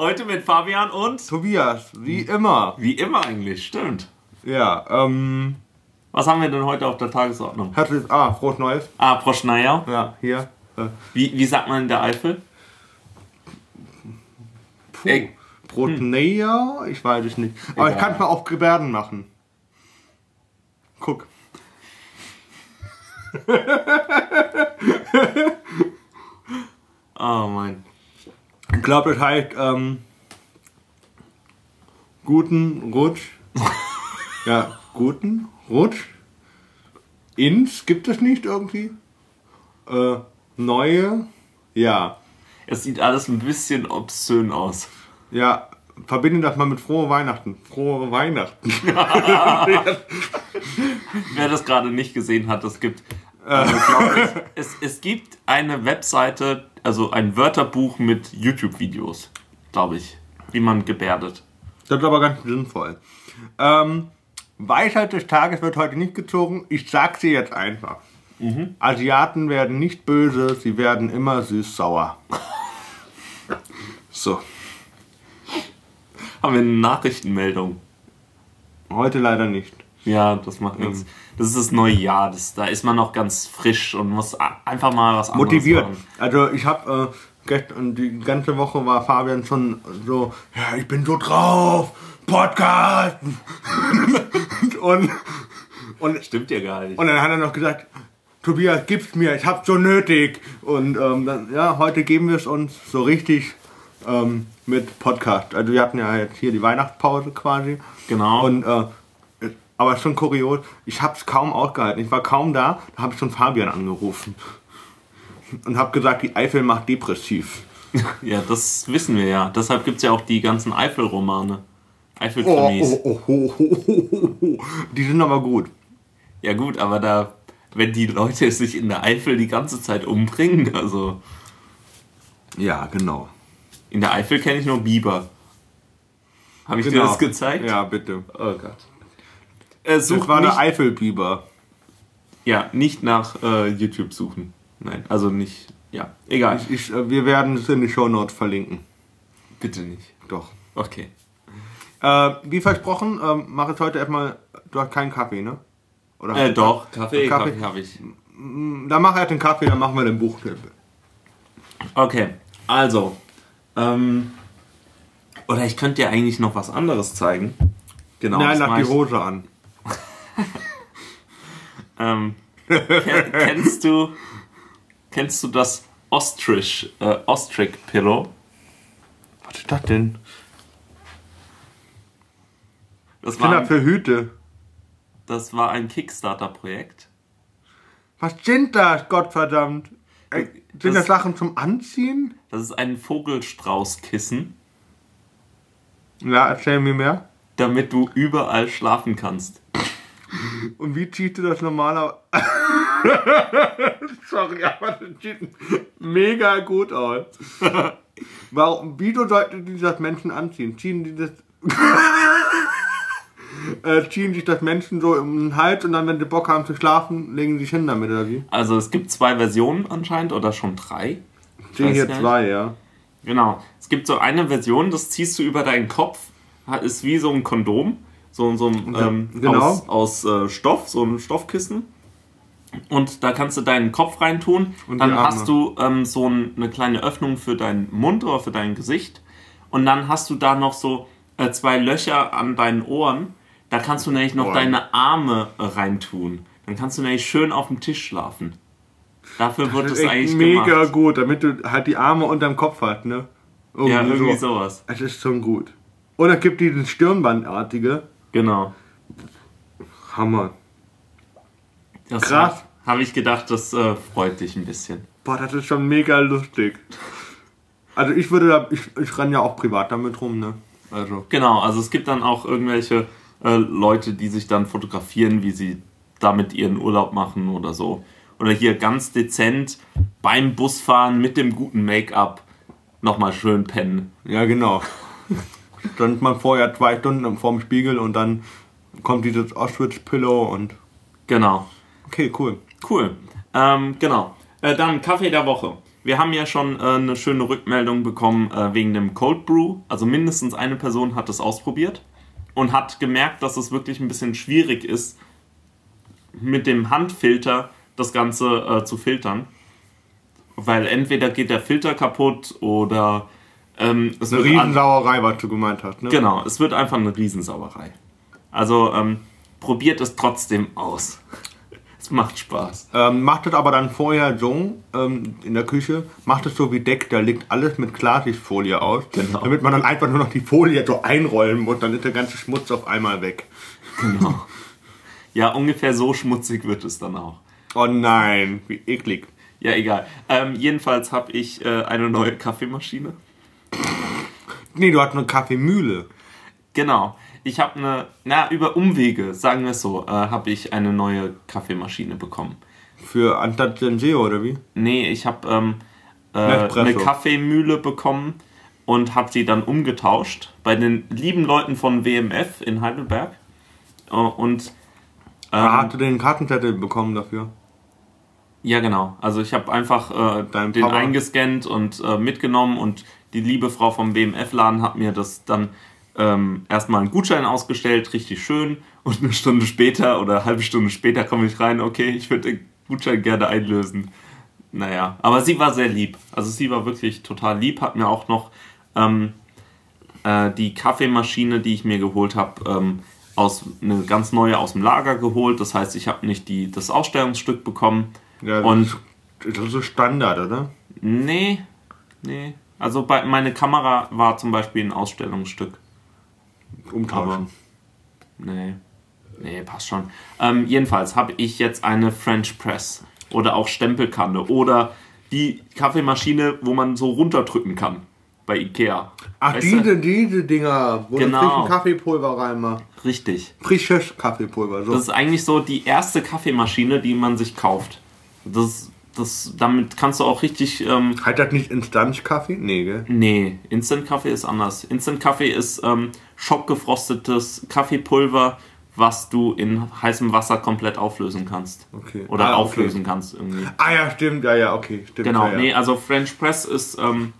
Heute mit Fabian und Tobias, wie immer. wie immer eigentlich, stimmt. Ja, ähm, Was haben wir denn heute auf der Tagesordnung? herzlich, ah, frohes Neues. Ah, Proschneier. Ja, hier. Äh, Wie, wie sagt man in der Eifel? puh. Ey. Brotnea? Ich weiß es nicht. Aber ich Egal. kann es mal auf Gebärden machen. Guck. Oh mein. Ich glaube, das heißt, ähm, guten Rutsch. ja, guten Rutsch. Ins gibt es nicht irgendwie. Äh, neue. Ja. Es sieht alles ein bisschen obszön aus. Ja, verbinde das mal mit frohe Weihnachten. Frohe Weihnachten. Wer das gerade nicht gesehen hat, es gibt. Also ich es, es gibt eine Webseite, also ein Wörterbuch mit YouTube-Videos, glaube ich, wie man gebärdet. Das ist aber ganz sinnvoll. Ähm, Weisheit des Tages wird heute nicht gezogen. Ich sag sie jetzt einfach. Asiaten werden nicht böse, sie werden immer süß-sauer. so, Haben wir eine Nachrichtenmeldung? heute leider nicht. Ja, das macht nichts. Das ist das neue Jahr, das, da ist man noch ganz frisch und muss einfach mal was anderes Motiviert. machen. Also ich habe äh, gestern, die ganze Woche war Fabian schon so, ja, ich bin so drauf, Podcast. und, und Stimmt ja gar nicht. Und dann hat er noch gesagt, Tobias, gib's mir, ich hab's so nötig. Und ähm, dann, ja, heute geben wir es uns so richtig ähm, mit Podcast. Also wir hatten ja jetzt hier die Weihnachtspause quasi. Genau. Und äh, aber schon kurios, ich hab's kaum ausgehalten. Ich war kaum da, da habe ich schon Fabian angerufen. Und habe gesagt, die Eifel macht depressiv. ja, das wissen wir ja. Deshalb gibt es ja auch die ganzen Eifel-Romane. Oh, Eifel-Krimis. oh, oh, oh, oh, oh, oh. Die sind aber gut. Ja gut, aber da, wenn die Leute sich in der Eifel die ganze Zeit umbringen, also Ja, genau. in der Eifel kenne ich nur Biber. Habe ich dir genau. das gezeigt? Ja, bitte. Oh Gott. Äh, Das such war nicht, der Eifelbiber. ja, nicht nach äh, YouTube suchen. Nein, also nicht. Ja, egal. Ich, äh, wir werden es in die Shownotes verlinken. Bitte nicht. Doch. Okay. Äh, wie versprochen, ähm, mache ich heute erstmal. Du hast keinen Kaffee, ne? Oder Äh, doch, Kaffee, Kaffee. Kaffee, habe ich. Dann mach erst den Kaffee, dann machen wir den Buchtipp. Okay, also. Ähm, oder ich könnte dir eigentlich noch was anderes zeigen. Genau. Nein, das lass mach die ich. Hose an. Ähm, ken- kennst du kennst du das Ostrich äh, Ostrich Pillow? Was ist das denn? Das sind war, das für Hüte? das war ein Kickstarter Projekt. Was sind das, Gottverdammt? Ey, sind Das- das Sachen zum Anziehen? Das ist ein Vogelstraußkissen, Ja, erzähl mir mehr. damit du überall schlafen kannst. Und wie ziehst du das normaler? Sorry, aber das sieht mega gut aus. Warum, wieso sollten die das Menschen anziehen? Ziehen die das. äh, ziehen sich das Menschen so um den Hals und dann, wenn sie Bock haben zu schlafen, legen sie sich hin damit oder wie? Also es gibt zwei Versionen anscheinend oder schon drei. Ich sehe hier zwei, ja. Genau. Es gibt so eine Version, das ziehst du über deinen Kopf, ist wie so ein Kondom, so, so ein ähm, genau. aus, aus äh, Stoff, so ein Stoffkissen. Und da kannst du deinen Kopf reintun. Und dann die hast du ähm, so ein, eine kleine Öffnung für deinen Mund oder für dein Gesicht. Und dann hast du da noch so äh, zwei Löcher an deinen Ohren. Da kannst du nämlich noch Ohren. deine Arme äh, reintun. Dann kannst du nämlich schön auf dem Tisch schlafen. Dafür wird Das es ist echt eigentlich mega gemacht. gut, damit du halt die Arme unterm Kopf hast, ne? Ja, irgendwie sowas. Es ist schon gut. Es gibt diesen Stirnbandartige. Genau. Hammer. Das Krass. Habe ich gedacht, das äh, freut dich ein bisschen. Boah, das ist schon mega lustig. Also ich würde da, ich, ich renne ja auch privat damit rum, ne? Also. Genau, also es gibt dann auch irgendwelche äh, Leute, die sich dann fotografieren, wie sie damit ihren Urlaub machen oder so. Oder hier ganz dezent beim Busfahren mit dem guten Make-up nochmal schön pennen. Ja, genau. dann ist man vorher zwei Stunden vorm Spiegel und dann kommt dieses Auschwitz-Pillow und. Genau. Okay, cool. Cool. Ähm, genau. Äh, dann Kaffee der Woche. wir haben ja schon äh, eine schöne Rückmeldung bekommen äh, wegen dem Cold Brew. Also mindestens eine Person hat es ausprobiert und hat gemerkt, dass es wirklich ein bisschen schwierig ist, mit dem Handfilter das Ganze äh, zu filtern. Weil entweder geht der Filter kaputt oder ähm, es Eine Riesensauerei, was du gemeint hast, ne? Genau, es wird einfach eine Riesensauerei. Also ähm, probiert es trotzdem aus. es macht Spaß. Ähm, macht es aber dann vorher so ähm, in der Küche, macht es so wie Deck, da liegt alles mit Klarsichtfolie aus, Genau. damit man dann einfach nur noch die Folie so einrollen muss, dann ist der ganze Schmutz auf einmal weg. Genau. Ja, ungefähr so schmutzig wird es dann auch. Oh nein, wie eklig. Ja, egal. Ähm, jedenfalls habe ich äh, eine neue Kaffeemaschine. Nee, du hast eine Kaffeemühle. Genau. Ich habe eine, na, über Umwege, sagen wir es so, äh, habe ich eine neue Kaffeemaschine bekommen. Für anstatt Senseo oder wie? Nee, ich habe ähm, äh, eine Kaffeemühle bekommen und habe sie dann umgetauscht bei den lieben Leuten von WMF in Heidelberg. Äh, und Ah, ähm, hast du den Kartenzettel bekommen dafür? ja, genau. Also ich habe einfach äh, den Papa. eingescannt und äh, mitgenommen und die liebe Frau vom WMF-Laden hat mir das dann ähm, erstmal einen Gutschein ausgestellt, richtig schön. Und eine Stunde später oder eine halbe Stunde später komme ich rein, okay, ich würde den Gutschein gerne einlösen. Naja, aber sie war sehr lieb. Also sie war wirklich total lieb, hat mir auch noch ähm, äh, die Kaffeemaschine, die ich mir geholt habe, ähm, aus eine ganz neue aus dem Lager geholt. Das heißt, ich habe nicht die, das Ausstellungsstück bekommen. Ja, Und das ist so Standard, oder? nee, nee. Also bei, meine Kamera war zum Beispiel ein Ausstellungsstück. Aber Umtauschen. nee, nee, passt schon. Ähm, jedenfalls habe ich jetzt eine French Press oder auch Stempelkanne oder die Kaffeemaschine, wo man so runterdrücken kann bei Ikea. Ach, Weißt du? diese, diese Dinger, wo Genau. du frischen Kaffeepulver reinmachst. Richtig. Frisches Kaffeepulver, so. Das ist eigentlich so die erste Kaffeemaschine, die man sich kauft. Das, das, damit kannst du auch richtig. Ähm, Hat das nicht Instanzkaffee? Nee, gell? nee, Instant Kaffee ist anders. Instant Kaffee ist ähm, schockgefrostetes Kaffeepulver, was du in heißem Wasser komplett auflösen kannst. Okay. Oder Ah, okay. auflösen kannst irgendwie. Ah ja, stimmt, ja, ja, okay. Stimmt, Genau, ja, ja. nee, also French Press ist ähm,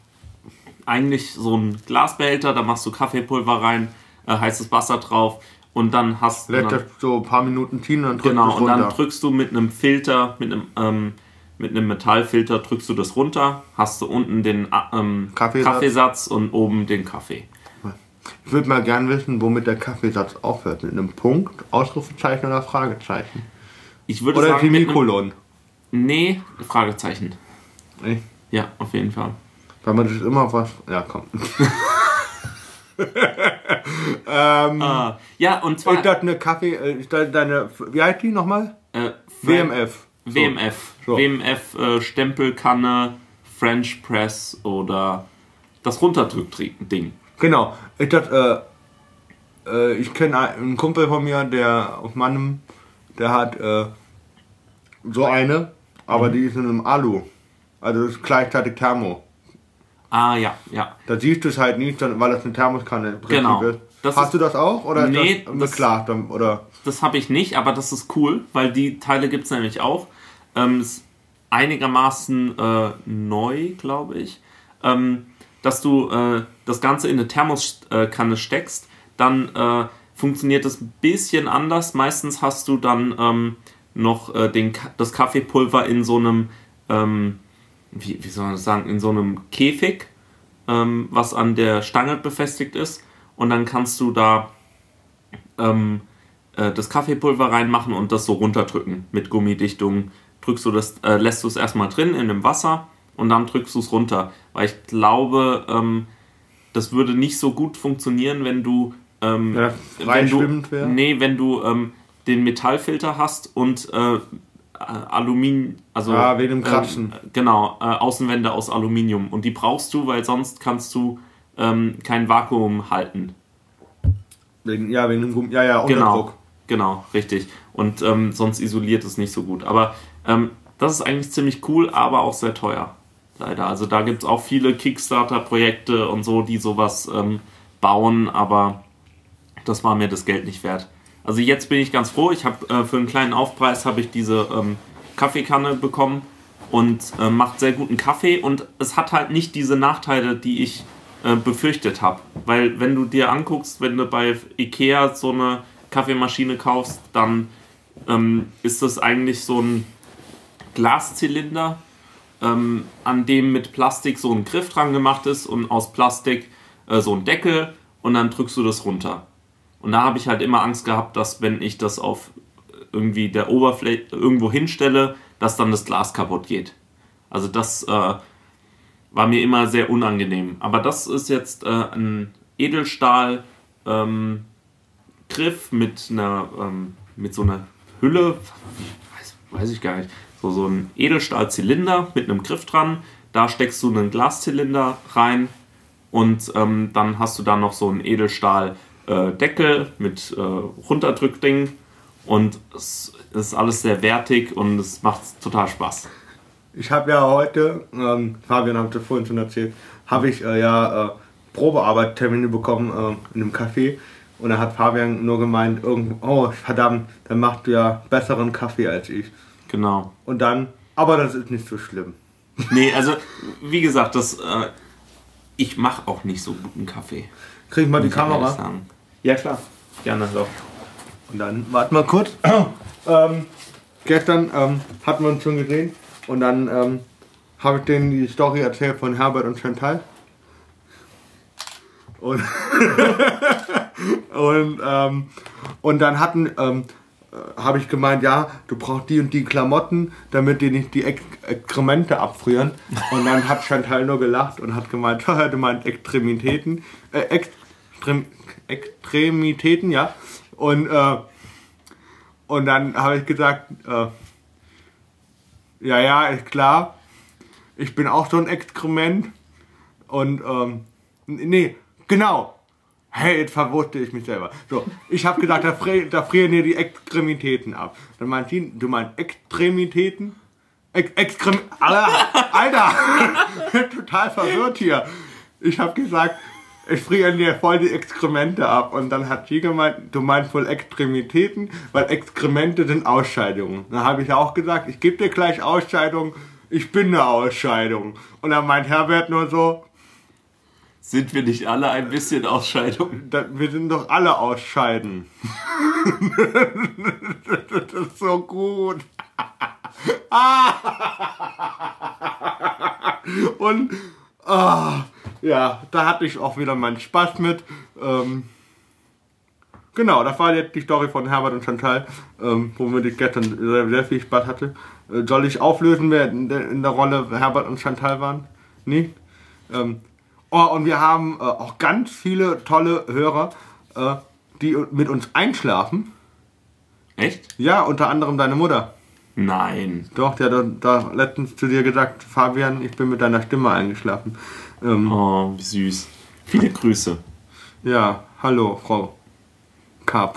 eigentlich so ein Glasbehälter, da machst du Kaffeepulver rein, äh, heißes Wasser drauf und dann hast du. Lässt das so ein paar Minuten ziehen und dann drückst Genau, und dann runter. drückst du mit einem Filter, mit einem, ähm, mit einem Metallfilter drückst du das runter, hast du unten den ähm, Kaffeesatz. Kaffeesatz und oben den Kaffee. Ich würde mal gern wissen, womit der Kaffeesatz aufhört. Mit einem Punkt, Ausrufezeichen oder Fragezeichen? Ich würde Oder sagen, Semikolon? Nee, Fragezeichen. Nee, Ja, auf jeden Fall. Weil man das immer was. Ja, komm. ähm, Ah, ja, und zwar ist das eine Kaffee. äh, deine. Wie heißt die nochmal? äh, WMF. WMF. So. WMF äh, Stempelkanne, French Press oder das Runterdrück-Ding. Genau. Ist das, äh, äh, ich kenne einen Kumpel von mir, der auf meinem, der hat äh, so eine, aber Mhm. die ist in einem Alu. Also das ist gleichzeitig Thermo. Ah, ja, ja. Da siehst du es halt nicht, weil das eine Thermoskanne im Prinzip Genau. ist. Das Hast ist- du das auch oder Nee, ist das beklagt dann- oder? Das habe ich nicht, aber das ist cool, weil die Teile gibt es nämlich auch. Ähm, ist einigermaßen äh, neu, glaube ich. Ähm, dass du äh, das Ganze in eine Thermoskanne steckst, dann äh, funktioniert es ein bisschen anders. Meistens hast du dann ähm, noch äh, den, das Kaffeepulver in so einem, ähm, wie, wie soll man das sagen, in so einem Käfig, ähm, was an der Stange befestigt ist. Und dann kannst du da ähm, äh, das Kaffeepulver reinmachen und das so runterdrücken mit Gummidichtung. Drückst du das, äh, lässt du es erstmal drin in dem Wasser und dann drückst du es runter. Weil ich glaube, ähm, das würde nicht so gut funktionieren, wenn du ähm, Ja, wenn du, wär? nee, wenn du ähm, den Metallfilter hast und äh, Aluminium, also Ah, wegen dem Kratzen. Ähm, genau, äh, Außenwände aus Aluminium und die brauchst du, weil sonst kannst du ähm, kein Vakuum halten. Wegen, ja, wegen dem Gummi. Ja, ja, Unterdruck. genau, richtig. Und ähm, sonst isoliert es nicht so gut. Aber ähm, das ist eigentlich ziemlich cool, aber auch sehr teuer. Leider. Also da gibt es auch viele Kickstarter-Projekte und so, die sowas ähm, bauen, aber das war mir das Geld nicht wert. Also jetzt bin ich ganz froh. Ich habe äh, für einen kleinen Aufpreis habe ich diese ähm, Kaffeekanne bekommen und äh, macht sehr guten Kaffee und es hat halt nicht diese Nachteile, die ich äh, befürchtet habe. Weil wenn du dir anguckst, wenn du bei Ikea so eine Kaffeemaschine kaufst, dann ähm, ist das eigentlich so ein Glaszylinder, ähm, an dem mit Plastik so ein Griff dran gemacht ist und aus Plastik äh, so ein Deckel und dann drückst du das runter. Und da habe ich halt immer Angst gehabt, dass wenn ich das auf irgendwie der Oberfläche irgendwo hinstelle, dass dann das Glas kaputt geht. Also das äh, war mir immer sehr unangenehm. Aber das ist jetzt äh, ein Edelstahl ähm, Griff mit einer ähm, mit so einer Hülle, weiß, weiß ich gar nicht, so, so ein Edelstahlzylinder mit einem Griff dran. Da steckst du einen Glaszylinder rein und ähm, dann hast du da noch so einen Edelstahldeckel äh, mit äh, Runterdrückding und es ist alles sehr wertig und es macht total Spaß. Ich habe ja heute, ähm, Fabian hat es vorhin schon erzählt, habe ich äh, ja äh, Probearbeittermine bekommen äh, in einem Café und da hat Fabian nur gemeint, oh verdammt, dann machst du ja besseren Kaffee als ich. Genau. Und dann, aber das ist nicht so schlimm. Nee, also wie gesagt, das, äh, ich mache auch nicht so guten Kaffee. Krieg ich mal die Kamera? Ja klar, gerne doch. Und dann, warte mal kurz. ähm, gestern ähm, hatten wir uns schon gesehen und dann ähm, habe ich denen die Story erzählt von Herbert und Chantal. Und, und, ähm, und dann hatten, ähm, äh, habe ich gemeint, ja, du brauchst die und die Klamotten, damit dir nicht die Ex Exkremente abfrieren. Und dann hat Chantal nur gelacht und hat gemeint, du meinst Extremitäten. Äh, Extrem Extremitäten, ja. Und, äh, und dann habe ich gesagt, äh, ja, ja, ist klar, ich bin auch so ein Exkrement. Und, ähm, nee, genau, Hey, jetzt verwurste ich mich selber. So, ich habe gesagt, da, fri da, frieren dir die Extremitäten ab. Dann meint ihn, du meinst Extremitäten? Ex Extrem Alter, Alter, total verwirrt hier. Ich habe gesagt, ich friere dir voll die Exkremente ab. Und dann hat sie gemeint, du meinst wohl Extremitäten, weil Exkremente sind Ausscheidungen. Dann habe ich auch gesagt, ich gebe dir gleich Ausscheidung, ich bin eine Ausscheidung. Und dann meint Herbert nur so, sind wir nicht alle ein bisschen Ausscheidung? wir sind doch alle Ausscheiden. das ist so gut. Und ah, ja, da hatte ich auch wieder meinen Spaß mit. Ähm, genau, das war jetzt die Story von Herbert und Chantal, ähm, womit ich gestern sehr, sehr, viel Spaß hatte. Äh, soll ich auflösen, wer in der, in der Rolle Herbert und Chantal waren? Nicht? Ähm, Oh, und wir haben äh, auch ganz viele tolle Hörer, äh, die mit uns einschlafen. Echt? Ja, unter anderem deine Mutter. Nein. Doch, der hat da letztens zu dir gesagt, Fabian, ich bin mit deiner Stimme eingeschlafen. Ähm, oh, wie süß. Viele Grüße. Ja, hallo, Frau K.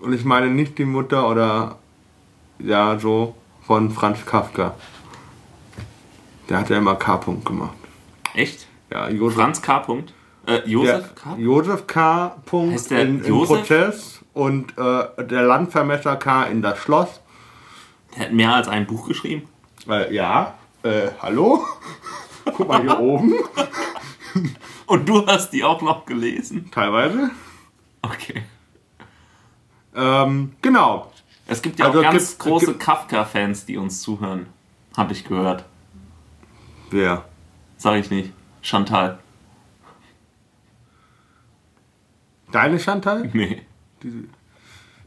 Und ich meine nicht die Mutter oder ja, so von Franz Kafka. Der hat ja immer K. -Punkt gemacht. Echt? Ja, Josef. Franz K. -Punkt? Äh, Josef K. Josef K. -Punkt heißt der in, im Prozess und äh, der Landvermesser K. in das Schloss. Der hat mehr als ein Buch geschrieben? Äh, ja. Äh, hallo? Guck mal hier oben. Und du hast die auch noch gelesen? Teilweise. Okay. Ähm, genau. Es gibt ja also auch ganz gibt, große Kafka-Fans, die uns zuhören. Habe ich gehört. Wer? Sag ich nicht. Chantal. Deine Chantal? Nee. Die,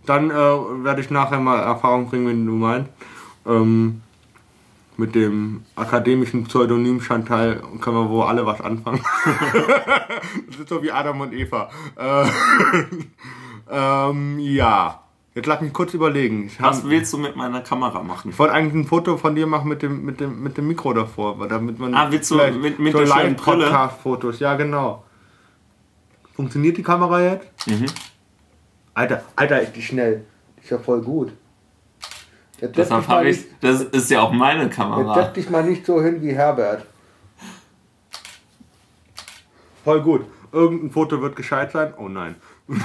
dann äh, werde ich nachher mal Erfahrung bringen, wenn du meinst. Ähm, mit dem akademischen Pseudonym Chantal können wir wohl alle was anfangen. das ist so wie Adam und Eva. Äh, ähm, ja. Jetzt lass mich kurz überlegen. Ich Was willst du mit meiner Kamera machen? Ich wollte eigentlich ein Foto von dir machen mit dem, mit dem, mit dem Mikro davor, damit man. Ah, willst du mit, mit so der schönen Podcast-Fotos, ja genau. Funktioniert die Kamera jetzt? Mhm. Alter, Alter, ist die schnell. ist ja voll gut. Jetzt Deshalb habe ich. Das ist ja auch meine Kamera. Jetzt setz dich mal nicht so hin wie Herbert. Voll gut. Irgendein Foto wird gescheit sein. Oh nein.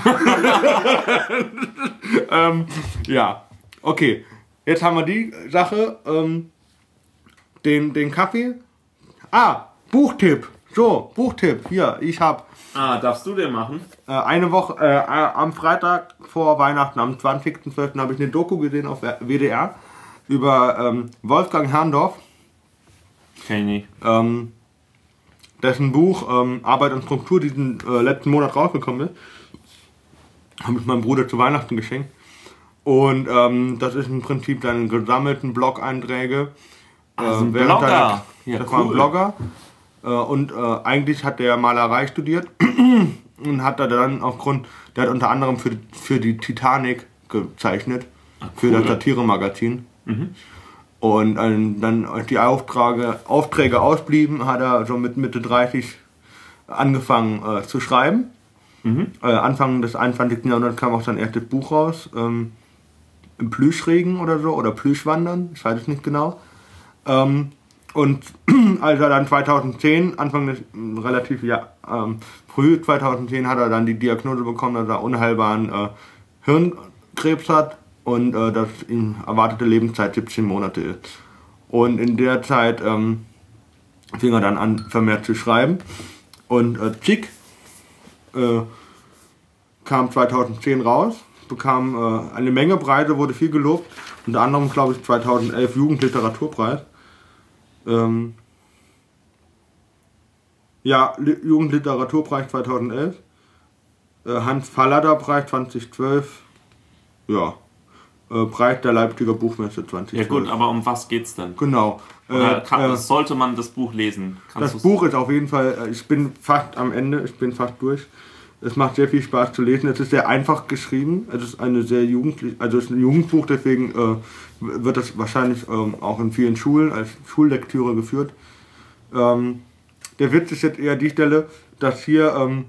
ähm, ja, okay. jetzt haben wir die Sache, ähm, den, den Kaffee. Ah, Buchtipp. So, Buchtipp. Hier, ich habe Ah, darfst du den machen? äh, eine Woche, äh, äh, am Freitag vor Weihnachten, am 20.12. habe ich eine Doku gesehen auf WDR über ähm, Wolfgang Herrndorf, Kenn ich nicht. ähm, dessen Buch ähm, Arbeit und Struktur diesen äh, letzten Monat rausgekommen ist. Habe ich meinem Bruder zu Weihnachten geschenkt. Und ähm, das ist im Prinzip seine gesammelten Blog-Einträge. Ah, so ein Blogger. seiner- Ja, das war ein cool. Blogger. Äh, und äh, eigentlich hat der Malerei studiert und hat er dann aufgrund, der hat unter anderem für, für die Titanic gezeichnet, für cool. das Satire-Magazin. Und ähm, dann als die Aufträge, Aufträge ausblieben, hat er so mit Mitte 30 angefangen äh, zu schreiben. Äh, Anfang des 21. Jahrhunderts kam auch sein erstes Buch raus, ähm, im Plüschregen oder so, oder Plüschwandern, ich weiß es nicht genau. Ähm, und als er dann 2010, Anfang des m, relativ ja, ähm, früh 2010, hat er dann die Diagnose bekommen, dass er unheilbaren äh, Hirnkrebs hat und äh, dass ihm erwartete Lebenszeit 17 Monate ist. Und in der Zeit ähm, fing er dann an, vermehrt zu schreiben. Und äh, Chick äh, kam 2010 raus, bekam äh, eine Menge Preise, wurde viel gelobt. Unter anderem, glaube ich, 2011 Jugendliteraturpreis. Ähm, ja, Li- Jugendliteraturpreis 2011. Äh, Hans Fallader Preis 2012. Ja. Äh, Preis der Leipziger Buchmesse 2012. Ja gut, aber um was geht's denn? Genau. Äh, kann, äh, sollte man das Buch lesen? Kannst das Buch ist auf jeden Fall, äh, ich bin fast am Ende, ich bin fast durch. Es macht sehr viel Spaß zu lesen. Es ist sehr einfach geschrieben. Es ist eine sehr jugendlich, also es ist ein Jugendbuch, deswegen äh, wird das wahrscheinlich ähm, auch in vielen Schulen als Schullektüre geführt. Ähm, der Witz ist jetzt eher die Stelle, dass hier ähm,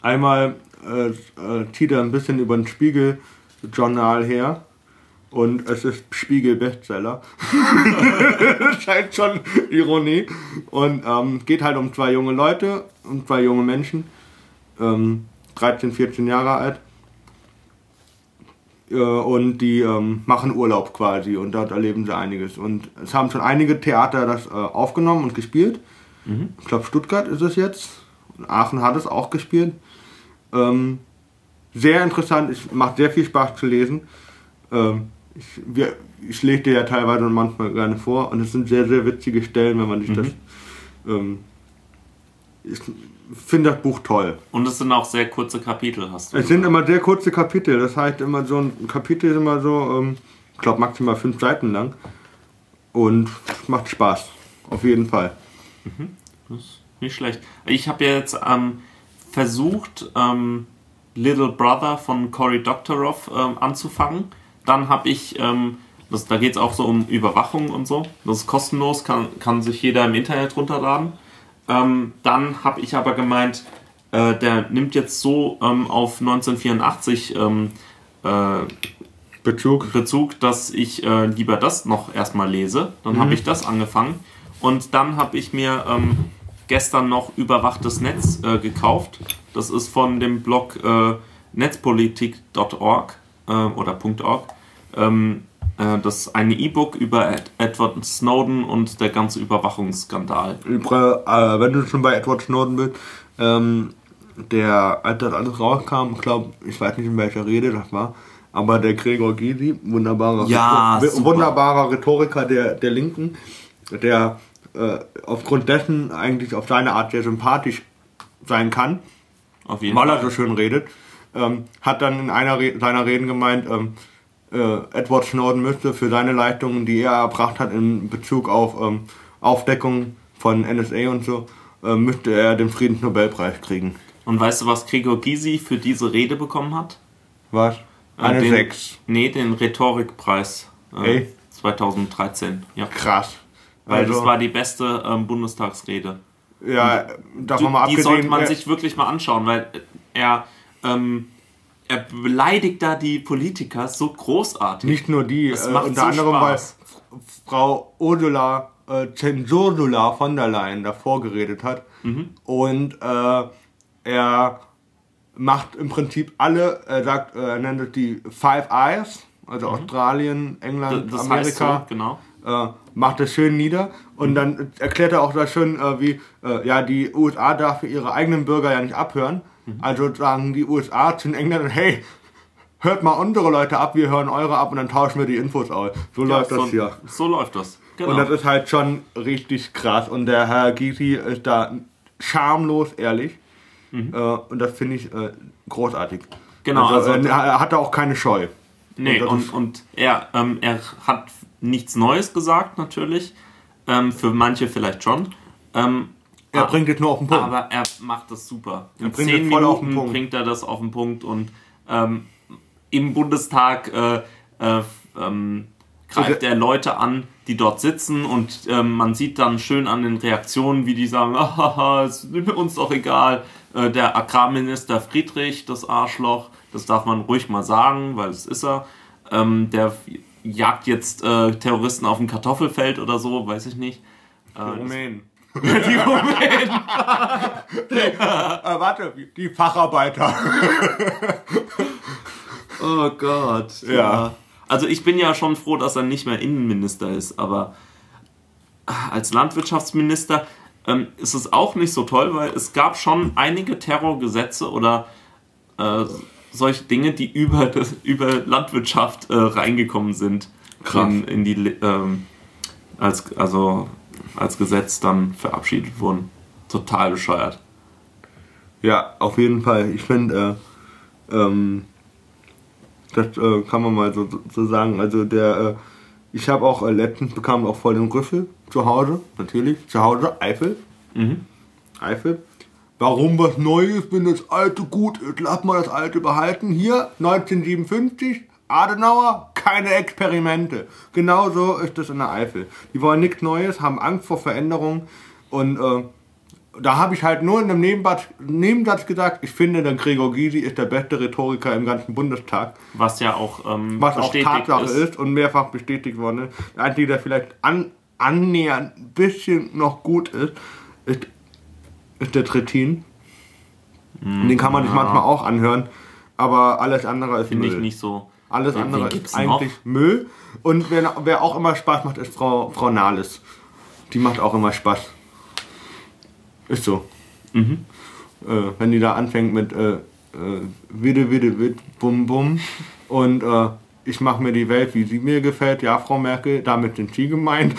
einmal äh, äh, zieht er ein bisschen über ein Spiegel-Journal her und es ist Spiegel-Bestseller. das ist schon Ironie. Und ähm, geht halt um zwei junge Leute, um zwei junge Menschen, ähm, 13, 14 Jahre alt. Äh, und die ähm, machen Urlaub quasi und dort erleben sie einiges. Und es haben schon einige Theater das äh, aufgenommen und gespielt. Ich glaube, Stuttgart ist es jetzt. Aachen hat es auch gespielt. Ähm, sehr interessant, es macht sehr viel Spaß zu lesen. Ähm, ich, wir, ich lese dir ja teilweise und manchmal gerne vor und es sind sehr, sehr witzige Stellen, wenn man sich das. Ähm, ich finde das Buch toll. Und es sind auch sehr kurze Kapitel, hast du Es sind gesagt. immer sehr kurze Kapitel, das heißt immer so ein Kapitel ist immer so, ähm, ich glaube maximal fünf Seiten lang und macht Spaß, auf jeden Fall. Das ist nicht schlecht. Ich habe ja jetzt ähm, versucht, ähm, Little Brother von Cory Doctorow ähm, anzufangen. Dann habe ich, ähm, das, da geht es auch so um Überwachung und so. Das ist kostenlos, kann, kann sich jeder im Internet runterladen. Ähm, dann habe ich aber gemeint, äh, der nimmt jetzt so ähm, auf 1984 ähm, äh, Bezug. Bezug, dass ich äh, lieber das noch erstmal lese. Dann habe ich das angefangen. Und dann habe ich mir ähm, gestern noch Überwachtes Netz äh, gekauft. Das ist von dem Blog äh, netzpolitik.org äh, oder .org. Äh, das ist ein E-Book über Ed Edward Snowden und der ganze Überwachungsskandal. Äh, wenn du schon bei Edward Snowden bist, ähm, der, als das alles rauskam, ich glaube, ich weiß nicht in welcher Rede das war, aber der Gregor Gysi, wunderbarer, Ja, Rhetor- wunderbarer Rhetoriker der, der Linken, der äh, aufgrund dessen eigentlich auf seine Art sehr sympathisch sein kann, Auf jeden weil er Fall. so schön redet, ähm, hat dann in einer Re seiner Reden gemeint, ähm, äh, Edward Snowden müsste für seine Leistungen, die er erbracht hat in Bezug auf ähm, Aufdeckung von NSA und so, äh, müsste er den Friedensnobelpreis kriegen. Und weißt du, was Gregor Gysi für diese Rede bekommen hat? Was? Eine Äh, den, 6. Nee, den Rhetorikpreis äh, Ey. 2013. Ja. Krass. Weil Also, das war die beste ähm, Bundestagsrede. ja, davon mal Die abgesehen. sollte man äh, sich wirklich mal anschauen, weil er, ähm, er beleidigt da die Politiker so großartig. Nicht nur die, Es äh, macht unter so anderem Spaß. weil Frau Ursula äh, Censurdula von der Leyen davor geredet hat. Mhm. Und äh, er macht im Prinzip alle, er sagt, äh, er nennt es die Five Eyes also Australien, England, Das heißt Amerika, so, genau. äh, macht das schön nieder und dann erklärt er auch das schön, äh, wie äh, ja die USA darf ihre eigenen Bürger ja nicht abhören. Also sagen die USA zu den Engländern, hey, hört mal unsere Leute ab, wir hören eure ab und dann tauschen wir die Infos aus. So läuft so, das hier. So läuft das. Genau. Und das ist halt schon richtig krass. Und der Herr Gysi ist da schamlos ehrlich. Äh, und das finde ich äh, großartig. Mhm. Genau, Also, also- er, hat da auch keine Scheu. Nee, das und, ist- und er, ähm, er hat nichts Neues gesagt, natürlich. Ähm, für manche vielleicht schon. Ähm, Er aber- bringt jetzt nur auf den Punkt. Aber er macht das super. In bringt zehn es voll auf den Minuten Punkt. bringt er das auf den Punkt und ähm, im Bundestag äh, äh, ähm, greift er Leute an, die dort sitzen und ähm, man sieht dann schön an den Reaktionen, wie die sagen, ah, es ist uns doch egal. Äh, der Agrarminister Friedrich, das Arschloch, das darf man ruhig mal sagen, weil es ist er. Ähm, der jagt jetzt äh, Terroristen auf dem Kartoffelfeld oder so, weiß ich nicht. Äh, Rumänen. Die Rumänen. Äh, warte, die Facharbeiter. Oh Gott. Ja. Also ich bin ja schon froh, dass er nicht mehr Innenminister ist, aber als Landwirtschaftsminister ähm, ist es auch nicht so toll, weil es gab schon einige Terrorgesetze oder äh, solche Dinge, die über, über Landwirtschaft äh, reingekommen sind. Krass. In, in die, ähm, als, also als Gesetz dann verabschiedet wurden. Total bescheuert. Ja, auf jeden Fall. Ich finde, äh, ähm, das äh, kann man mal so, so sagen. Also der, äh, ich habe auch äh, letztens bekam auch voll den Rüffel zu Hause, natürlich. Zu Hause, Eifel. Mhm. Eifel. Warum was Neues, wenn das Alte gut ist? Lass mal das Alte behalten. Hier, 1957, Adenauer, keine Experimente. Genauso ist es in der Eifel. Die wollen nichts Neues, haben Angst vor Veränderungen und äh, da habe ich halt nur in einem Nebensatz, Nebensatz gesagt, ich finde, der Gregor Gysi ist der beste Rhetoriker im ganzen Bundestag. Was ja auch ähm, Was auch Tatsache ist. und mehrfach bestätigt worden ist. Der Einzige, der vielleicht an, annähernd ein bisschen noch gut ist, ist, ist der Trittin. Den kann man sich manchmal auch anhören, aber alles andere ist Finde ich nicht so. Alles Wen- andere ist eigentlich Müll. Und wer, wer auch immer Spaß macht, ist Frau, Frau Nahles. Die macht auch immer Spaß. Ist so. Mhm. Äh, wenn die da anfängt mit äh, äh, Witte, Witte, Witt, Bum, Bum und äh, ich mache mir die Welt, wie sie mir gefällt. Ja, Frau Merkel, damit sind Sie gemeint.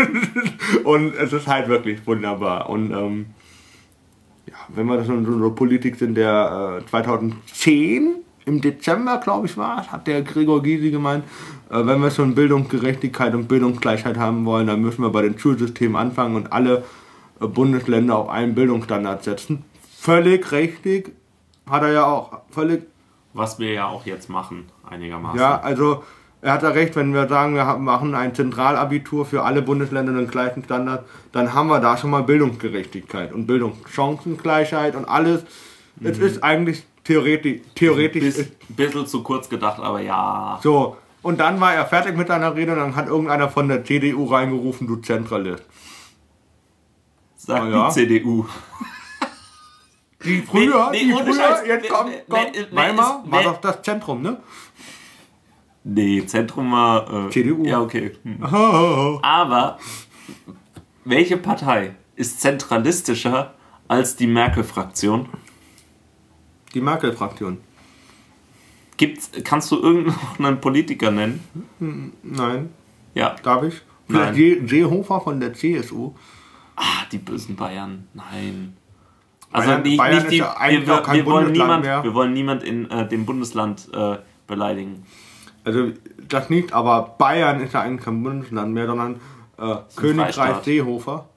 und es ist halt wirklich wunderbar. Und ähm, ja, wenn wir das in so einer Politik sind, der äh, 2010 im Dezember, glaube ich, war, es, hat der Gregor Gysi gemeint, äh, wenn wir schon Bildungsgerechtigkeit und Bildungsgleichheit haben wollen, dann müssen wir bei den Schulsystemen anfangen und alle äh, Bundesländer auf einen Bildungsstandard setzen. Völlig richtig, hat er ja auch. Völlig Was wir ja auch jetzt machen, einigermaßen. ja, also er hat ja recht, wenn wir sagen, wir machen ein Zentralabitur für alle Bundesländer den gleichen Standard, dann haben wir da schon mal Bildungsgerechtigkeit und Bildungschancengleichheit und alles. Es ist eigentlich theoretisch, theoretisch ist, bisschen zu kurz gedacht, aber ja. so. Und dann war er fertig mit seiner Rede und dann hat irgendeiner von der CDU reingerufen, du Zentralist. Sagt ja. die CDU. Die früher, nee, die ohne früher, Scheiß. jetzt Nee, kommt, nee, kommt. nee, nee, Weimar war nee. doch das Zentrum, ne? Nee, Zentrum war. Äh, CDU. Ja, okay. Hm. Aber welche Partei ist zentralistischer als die Merkel-Fraktion? Die Merkel-Fraktion. Gibt's, kannst du irgendeinen Politiker nennen? Nein, Ja. darf ich? Vielleicht Seehofer von der CSU. Ah, die bösen Bayern. Nein. Also Bayern- nicht, Bayern nicht ist die, ja wir, wir, wollen Bundesland niemand, mehr. wir wollen niemand in äh, dem Bundesland äh, beleidigen. Also das nicht, aber Bayern ist ja eigentlich kein Bundesland mehr, sondern äh, Königreich Freistaat. Seehofer.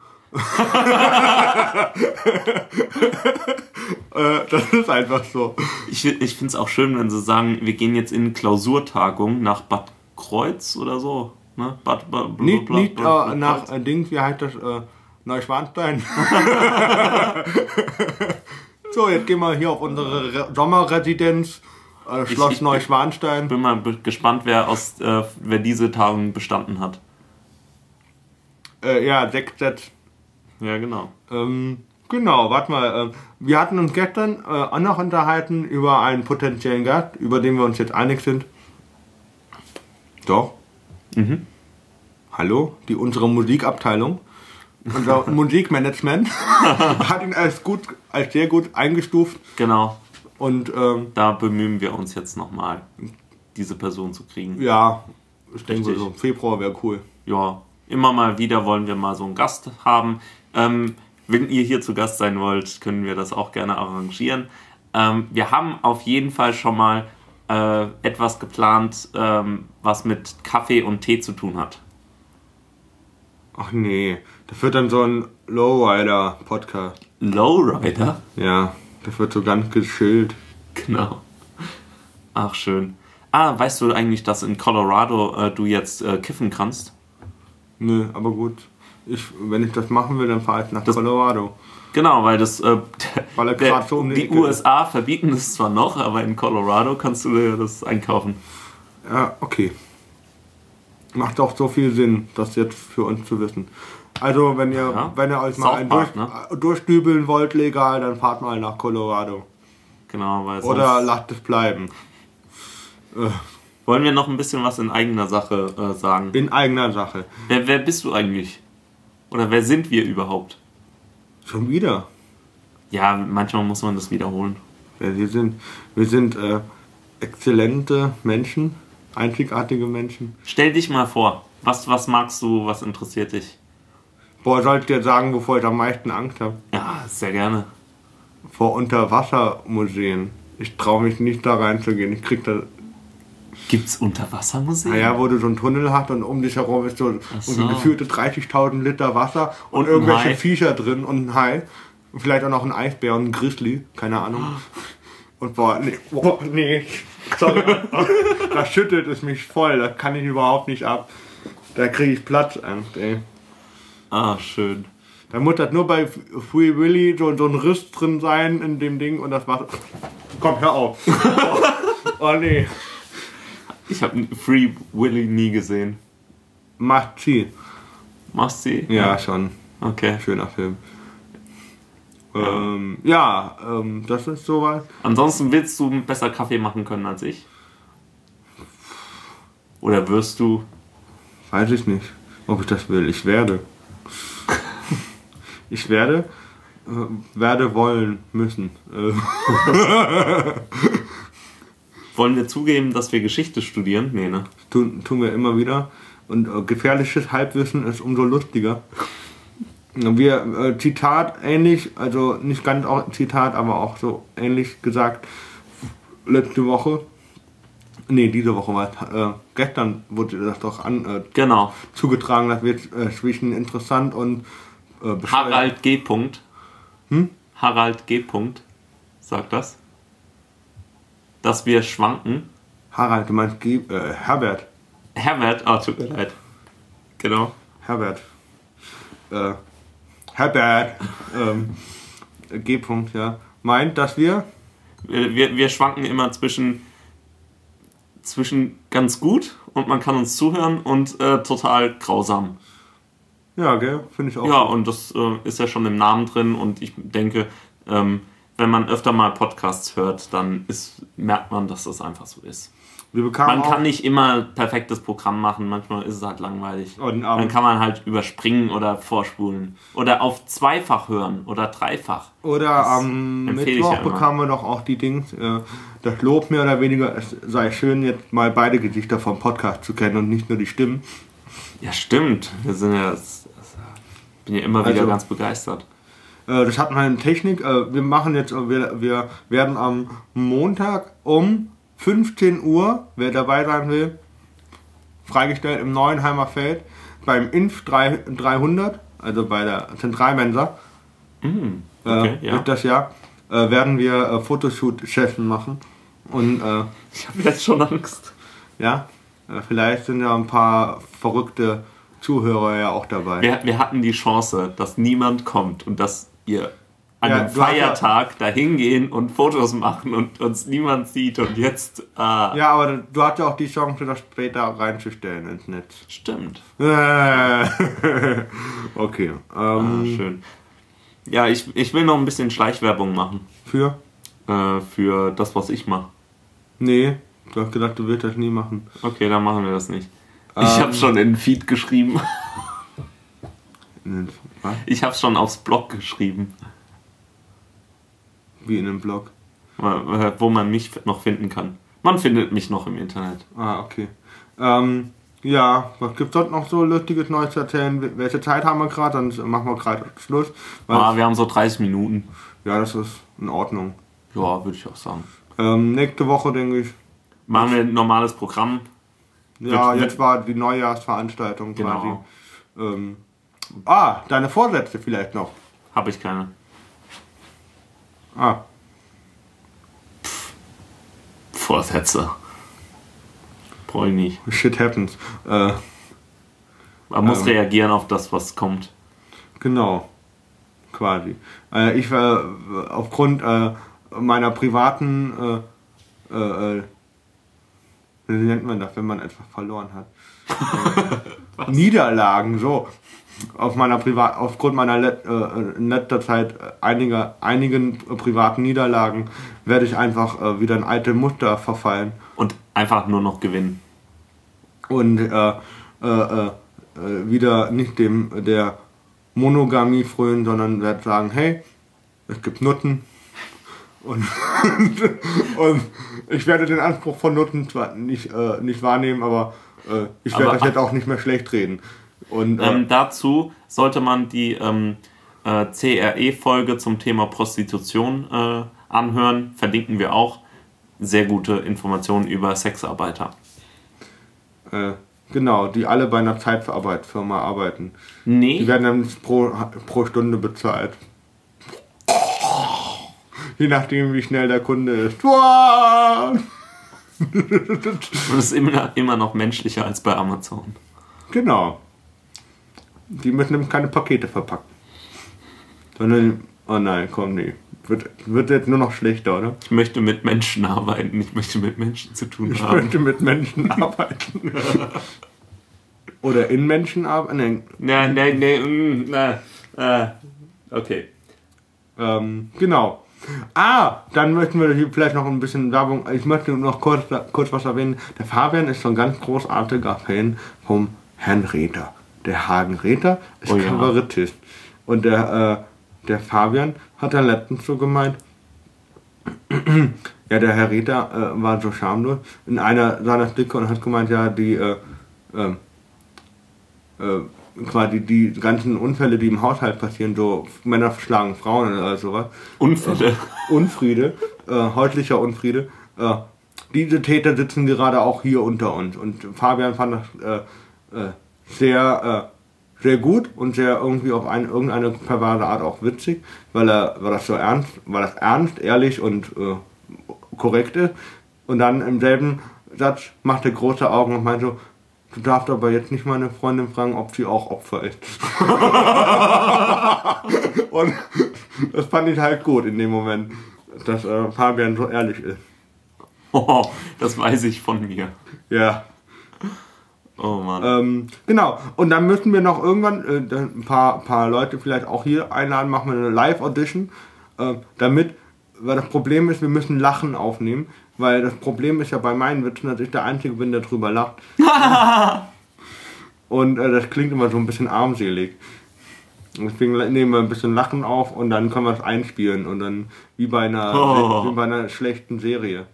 Äh, das ist einfach so. Ich, ich finde es auch schön, wenn sie sagen, wir gehen jetzt in Klausurtagung nach Bad Kreuz oder so. Ne? Bad, Bad, Nicht, Bad- nicht Bad- äh, nach äh, Dings, wie heißt das? Äh, Neuschwanstein. so, jetzt gehen wir hier auf unsere Re Sommerresidenz. Äh, Schloss ich- Neuschwanstein. bin mal gespannt, wer, aus, wer diese Tagung bestanden hat. Äh, ja, Sektset. Ja, genau. Ähm, genau, warte mal. Äh, wir hatten uns gestern äh, auch noch unterhalten über einen potenziellen Gast, über den wir uns jetzt einig sind. Doch. Mhm. Hallo? Die unsere Musikabteilung, unser Musikmanagement hat ihn als gut, als sehr gut eingestuft Genau. und ähm, Da bemühen wir uns jetzt nochmal, diese Person zu kriegen. ja, ich denke so, Februar wäre cool. ja, immer mal wieder wollen wir mal so einen Gast haben. Ähm, wenn ihr hier zu Gast sein wollt, können wir das auch gerne arrangieren. Ähm, wir haben auf jeden Fall schon mal äh, etwas geplant, ähm, was mit Kaffee und Tee zu tun hat. Ach nee, das wird dann so ein Lowrider-Podcast. Lowrider? Ja, das wird so ganz geschillt. Genau. Ach, schön. Ah, weißt du eigentlich, dass in Colorado äh, du jetzt äh, kiffen kannst? Nö, aber gut. Ich, wenn ich das machen will, dann fahre ich nach Das- Colorado. Genau, weil das äh, Weil er der, so um die die. USA verbieten es zwar noch, aber in Colorado kannst du dir das einkaufen. Ja, okay. Macht auch so viel Sinn, das jetzt für uns zu wissen. Also, wenn ihr, Ja. wenn ihr euch mal ein durch, ne? durchdübeln wollt legal, dann fahrt mal nach Colorado. Genau, weil Oder lasst es bleiben. Äh, wollen wir noch ein bisschen was in eigener Sache äh, sagen. in eigener Sache. Wer, wer bist du eigentlich? Oder wer sind wir überhaupt? Schon wieder. Ja, manchmal muss man das wiederholen. Wer wir sind. Wir sind äh, exzellente Menschen, einzigartige Menschen. Stell dich mal vor. Was, was magst du, was interessiert dich? Boah, soll ich dir sagen, wovor ich am meisten Angst habe? Ja, sehr gerne. Vor Unterwassermuseen. Ich traue mich nicht da reinzugehen. Ich krieg da Gibt's Unterwassermuseen? Naja, wo du so einen Tunnel hast und um dich herum ist so, so. gefühlte 30.000 Liter Wasser und, Und irgendwelche. Viecher drin und ein Hai. Und vielleicht auch noch ein Eisbär und ein Grizzly, keine Ahnung. Und boah, nee, boah, nee. Sorry. da schüttelt es mich voll, das kann ich überhaupt nicht ab. Da kriege ich Platzangst, ey. Ah, schön. Da muss das nur bei Free Willy so, so ein Riss drin sein in dem Ding und das Wasser. Komm, hör auf. oh nee. Ich habe Free Willy nie gesehen. Macht sie. Machst du sie? Ja, schon. Okay. Schöner Film. Ähm, ja, ähm, das ist soweit. Ansonsten willst du besser Kaffee machen können als ich? Oder wirst du? Weiß ich nicht, ob ich das will. Ich werde. Ich werde, äh, werde wollen müssen. Äh, Wollen wir zugeben, dass wir Geschichte studieren? Nee, ne? tun, tun wir immer wieder. Und äh, gefährliches Halbwissen ist umso lustiger. Wir, äh, Zitat ähnlich, also nicht ganz auch Zitat, aber auch so ähnlich gesagt, letzte Woche, nee, diese Woche war es, äh, gestern wurde das doch an, äh, Genau. zugetragen, dass wir äh, zwischen interessant und äh, Harald G. Punkt. Hm? Harald G. Punkt. Sagt das? Dass wir schwanken. Harald, du meinst Ge äh, Herbert. Herbert, ah, tut mir leid. Genau. Herbert. Äh, Herbert. Ähm, G. -Punkt, ja. Meint, dass wir. Wir, wir, wir schwanken immer zwischen, zwischen ganz gut und man kann uns zuhören und äh, total grausam. Ja, gell? Finde ich auch. Ja, und das äh, ist ja schon im Namen drin und ich denke, ähm, wenn man öfter mal Podcasts hört, dann ist, merkt man, dass das einfach so ist. Man kann nicht immer perfektes Programm machen, manchmal ist es halt langweilig. Und, ähm, Dann kann man halt überspringen oder vorspulen. Oder auf zweifach hören oder dreifach. Oder am ich Mittwoch ja bekamen wir doch auch die Dings, äh, das Lob mehr oder weniger, es sei schön, jetzt mal beide Gesichter vom Podcast zu kennen und nicht nur die Stimmen. Ja, stimmt. Wir sind ja. das- das- bin ja immer wieder Also- ganz begeistert. Äh, das hat meine Technik. Äh, wir machen jetzt, äh, wir, wir werden am Montag um 15 Uhr, wer dabei sein will, freigestellt im Neuenheimer Feld beim Inf 3, 300, also bei der Zentralmensa, äh, Okay, ja. wird das Jahr, äh, werden wir äh, Fotoshoot-Session machen. Und äh, Ich habe jetzt schon Angst. ja, äh, vielleicht sind ja ein paar verrückte Zuhörer ja auch dabei. Wir, wir hatten die Chance, dass niemand kommt und dass ihr an Ja, einem hast ja- Feiertag da hingehen und Fotos machen und uns niemand sieht und jetzt. Ah, Ja, aber du hast ja auch die Chance, das später reinzustellen ins Netz. stimmt. Äh, okay. Ah, Ähm, schön. Ja, ich, ich will noch ein bisschen Schleichwerbung machen für? äh, für das, was ich mache. Nee, Du hast gedacht, du willst das nie machen. Okay, dann machen wir das nicht. Ähm. Ich habe schon in den Feed geschrieben. In den, was? Ich habe schon aufs Blog geschrieben, Wie in einem Blog. wo man mich noch finden kann. Man findet mich noch im Internet. Ah, okay. Ähm, ja, was gibt's dort noch so lustiges Neues zu erzählen? Welche Zeit haben wir gerade? Dann machen wir gerade Schluss. Ah, wir haben so 30 Minuten. Ja, das ist in Ordnung. Ja, würde ich auch sagen. Ähm, nächste Woche, denke ich. Machen wir ein normales Programm. Ja, jetzt war die Neujahrsveranstaltung Genau. quasi. Ähm, ah, deine Vorsätze vielleicht noch. Habe ich keine. Ah, Vorsätze. Brauche ich nicht. shit happens. Äh, Man muss Ähm. reagieren auf das, was kommt. genau. Quasi. Äh, ich war äh, aufgrund äh, meiner privaten äh, äh, wie nennt man das, wenn man etwas verloren hat? Äh, Niederlagen, so. Auf meiner Privat, aufgrund meiner Let, äh, in letzter Zeit äh, einiger, einigen äh, privaten Niederlagen werde ich einfach äh, wieder in alte Muster verfallen Und einfach nur noch gewinnen. und äh, äh, äh, äh, wieder nicht dem der Monogamie frönen, sondern werde sagen, hey, es gibt Nutten und, und ich werde den Anspruch von Nutten zwar nicht, äh, nicht wahrnehmen, aber äh, ich werde das jetzt auch nicht mehr schlecht reden. Und äh, Ähm, dazu sollte man die ähm, äh, CRE-Folge zum Thema Prostitution äh, anhören. Verlinken wir auch. Sehr gute Informationen über Sexarbeiter. äh, genau, die alle bei einer Zeitverarbeitfirma arbeiten. Die Nee, werden dann pro, pro Stunde bezahlt. Je nachdem, wie schnell der Kunde ist. Uah! Das ist immer, immer noch menschlicher als bei Amazon. Genau. Die müssen nämlich keine Pakete verpacken. Sondern, oh nein, komm, nee. Wird, wird jetzt nur noch schlechter, oder? Ich möchte mit Menschen arbeiten. Ich möchte mit Menschen zu tun Ich haben. möchte mit Menschen arbeiten. oder in Menschen arbeiten. Nee, Nein, nein, nein. mm, äh, okay. Ähm, genau. Ah, dann möchten wir hier vielleicht noch ein bisschen Werbung. Ich möchte noch kurz, kurz was erwähnen. Der Fabian ist so ein ganz großartiger Fan vom Herrn Rether. Der Hagen Rether ist Oh ja. Kabarettist. Und der, äh, der Fabian hat dann letztens so gemeint, ja, der Herr Rether äh, war so schamlos in einer seiner Stücke und hat gemeint, ja, die, äh, ähm, äh, quasi die ganzen Unfälle, die im Haushalt passieren, so Männer schlagen Frauen oder sowas, Unfälle. Unfriede, äh, häuslicher Unfriede, äh, diese Täter sitzen gerade auch hier unter uns. Und Fabian fand das äh, äh, sehr, äh, sehr gut und sehr irgendwie auf eine, irgendeine perverse Art auch witzig, weil er, weil das so ernst, weil das ernst, ehrlich und äh, korrekt ist. Und dann im selben Satz macht er große Augen und meint so, du darfst aber jetzt nicht meine Freundin fragen, ob sie auch Opfer ist. und das fand ich halt gut in dem Moment, dass äh, Fabian so ehrlich ist. Oh, das weiß ich von mir. Ja. Oh Mann. Ähm, genau. Und dann müssen wir noch irgendwann äh, ein paar, paar Leute vielleicht auch hier einladen, machen wir eine Live-Audition, äh, damit, weil das Problem ist, wir müssen Lachen aufnehmen, weil das Problem ist ja bei meinen Witzen, dass ich der Einzige bin, der drüber lacht. und äh, das klingt immer so ein bisschen armselig. Deswegen nehmen wir ein bisschen Lachen auf und dann können wir es einspielen und dann wie bei einer, Oh. wie bei einer schlechten Serie.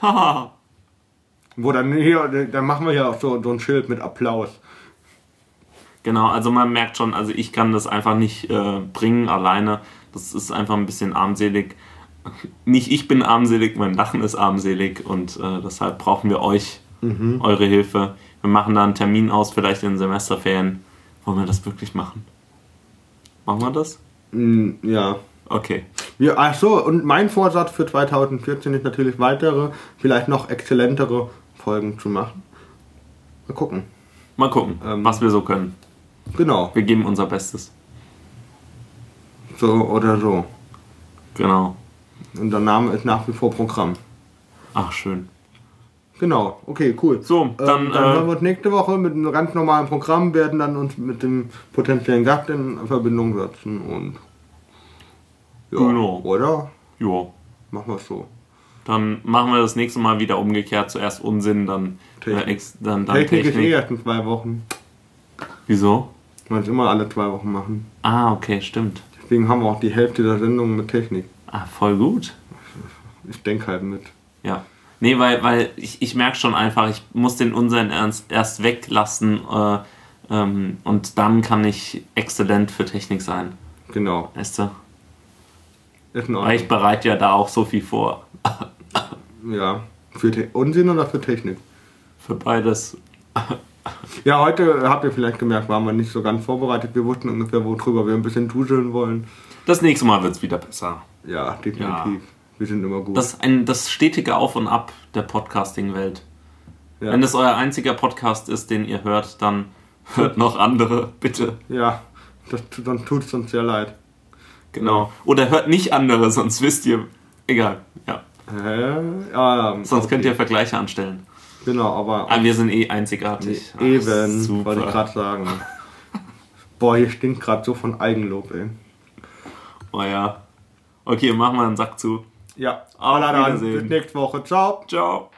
Haha. Wo dann hier, dann machen wir ja auch so, so ein Schild mit Applaus. Genau, also man merkt schon, also ich kann das einfach nicht äh, bringen alleine. Das ist einfach ein bisschen armselig. Nicht ich bin armselig, mein Lachen ist armselig und äh, deshalb brauchen wir euch, eure Hilfe. Wir machen da einen Termin aus, vielleicht in den Semesterferien. Wollen wir das wirklich machen? Machen wir das? Mm, ja. Okay. Ja, ach so, und mein Vorsatz für 2014 ist natürlich weitere, vielleicht noch exzellentere Folgen zu machen. Mal gucken. Mal gucken, Ähm. was wir so können. Genau, Wir geben unser Bestes. so oder so. Genau. Und der Name ist nach wie vor Programm. Ach, schön. Genau, okay, cool. So, Ähm, dann, dann hören äh, wir uns nächste Woche mit einem ganz normalen Programm, werden dann uns mit dem potenziellen Gast in Verbindung setzen und ja, Genau. oder? ja. Machen wir es so. Dann machen wir das nächste Mal wieder umgekehrt. Zuerst Unsinn, dann Technik. Äh, dann, dann Technik, Technik. ist eh erst in zwei Wochen. Wieso? Man es immer alle zwei Wochen machen. Ah, okay, stimmt. Deswegen haben wir auch die Hälfte der Sendung mit Technik. Ah, voll gut. Ich denke halt mit. Ja. Nee, weil, weil ich, ich merke schon einfach, ich muss den Unsinn erst, erst weglassen äh, ähm, und dann kann ich exzellent für Technik sein. Genau. Weißt du? Weil ich bereite ja da auch so viel vor. Ja. Für Te Unsinn oder für Technik? Für beides. Ja, heute habt ihr vielleicht gemerkt, waren wir nicht so ganz vorbereitet. Wir wussten ungefähr, worüber wir ein bisschen duscheln wollen. Das nächste Mal wird es wieder besser. Ja, definitiv. Ja. Wir sind immer gut. Das ein, das stetige Auf und Ab der Podcasting-Welt. ja. Wenn das euer einziger Podcast ist, den ihr hört, dann hört noch andere, bitte. ja, das, dann tut es uns sehr leid. Genau. Oder hört nicht andere, sonst wisst ihr. Egal. Ja. Hä? Ja, Sonst okay. könnt ihr Vergleiche anstellen. Genau, aber Aber wir sind eh einzigartig. Ach, eben, super. wollte ich gerade sagen. Boah, hier stinkt gerade so von Eigenlob, ey. Oh ja. Okay, machen wir einen Sack zu. Ja, Auf aber dann Wiedersehen. bis nächste Woche. Ciao. Ciao.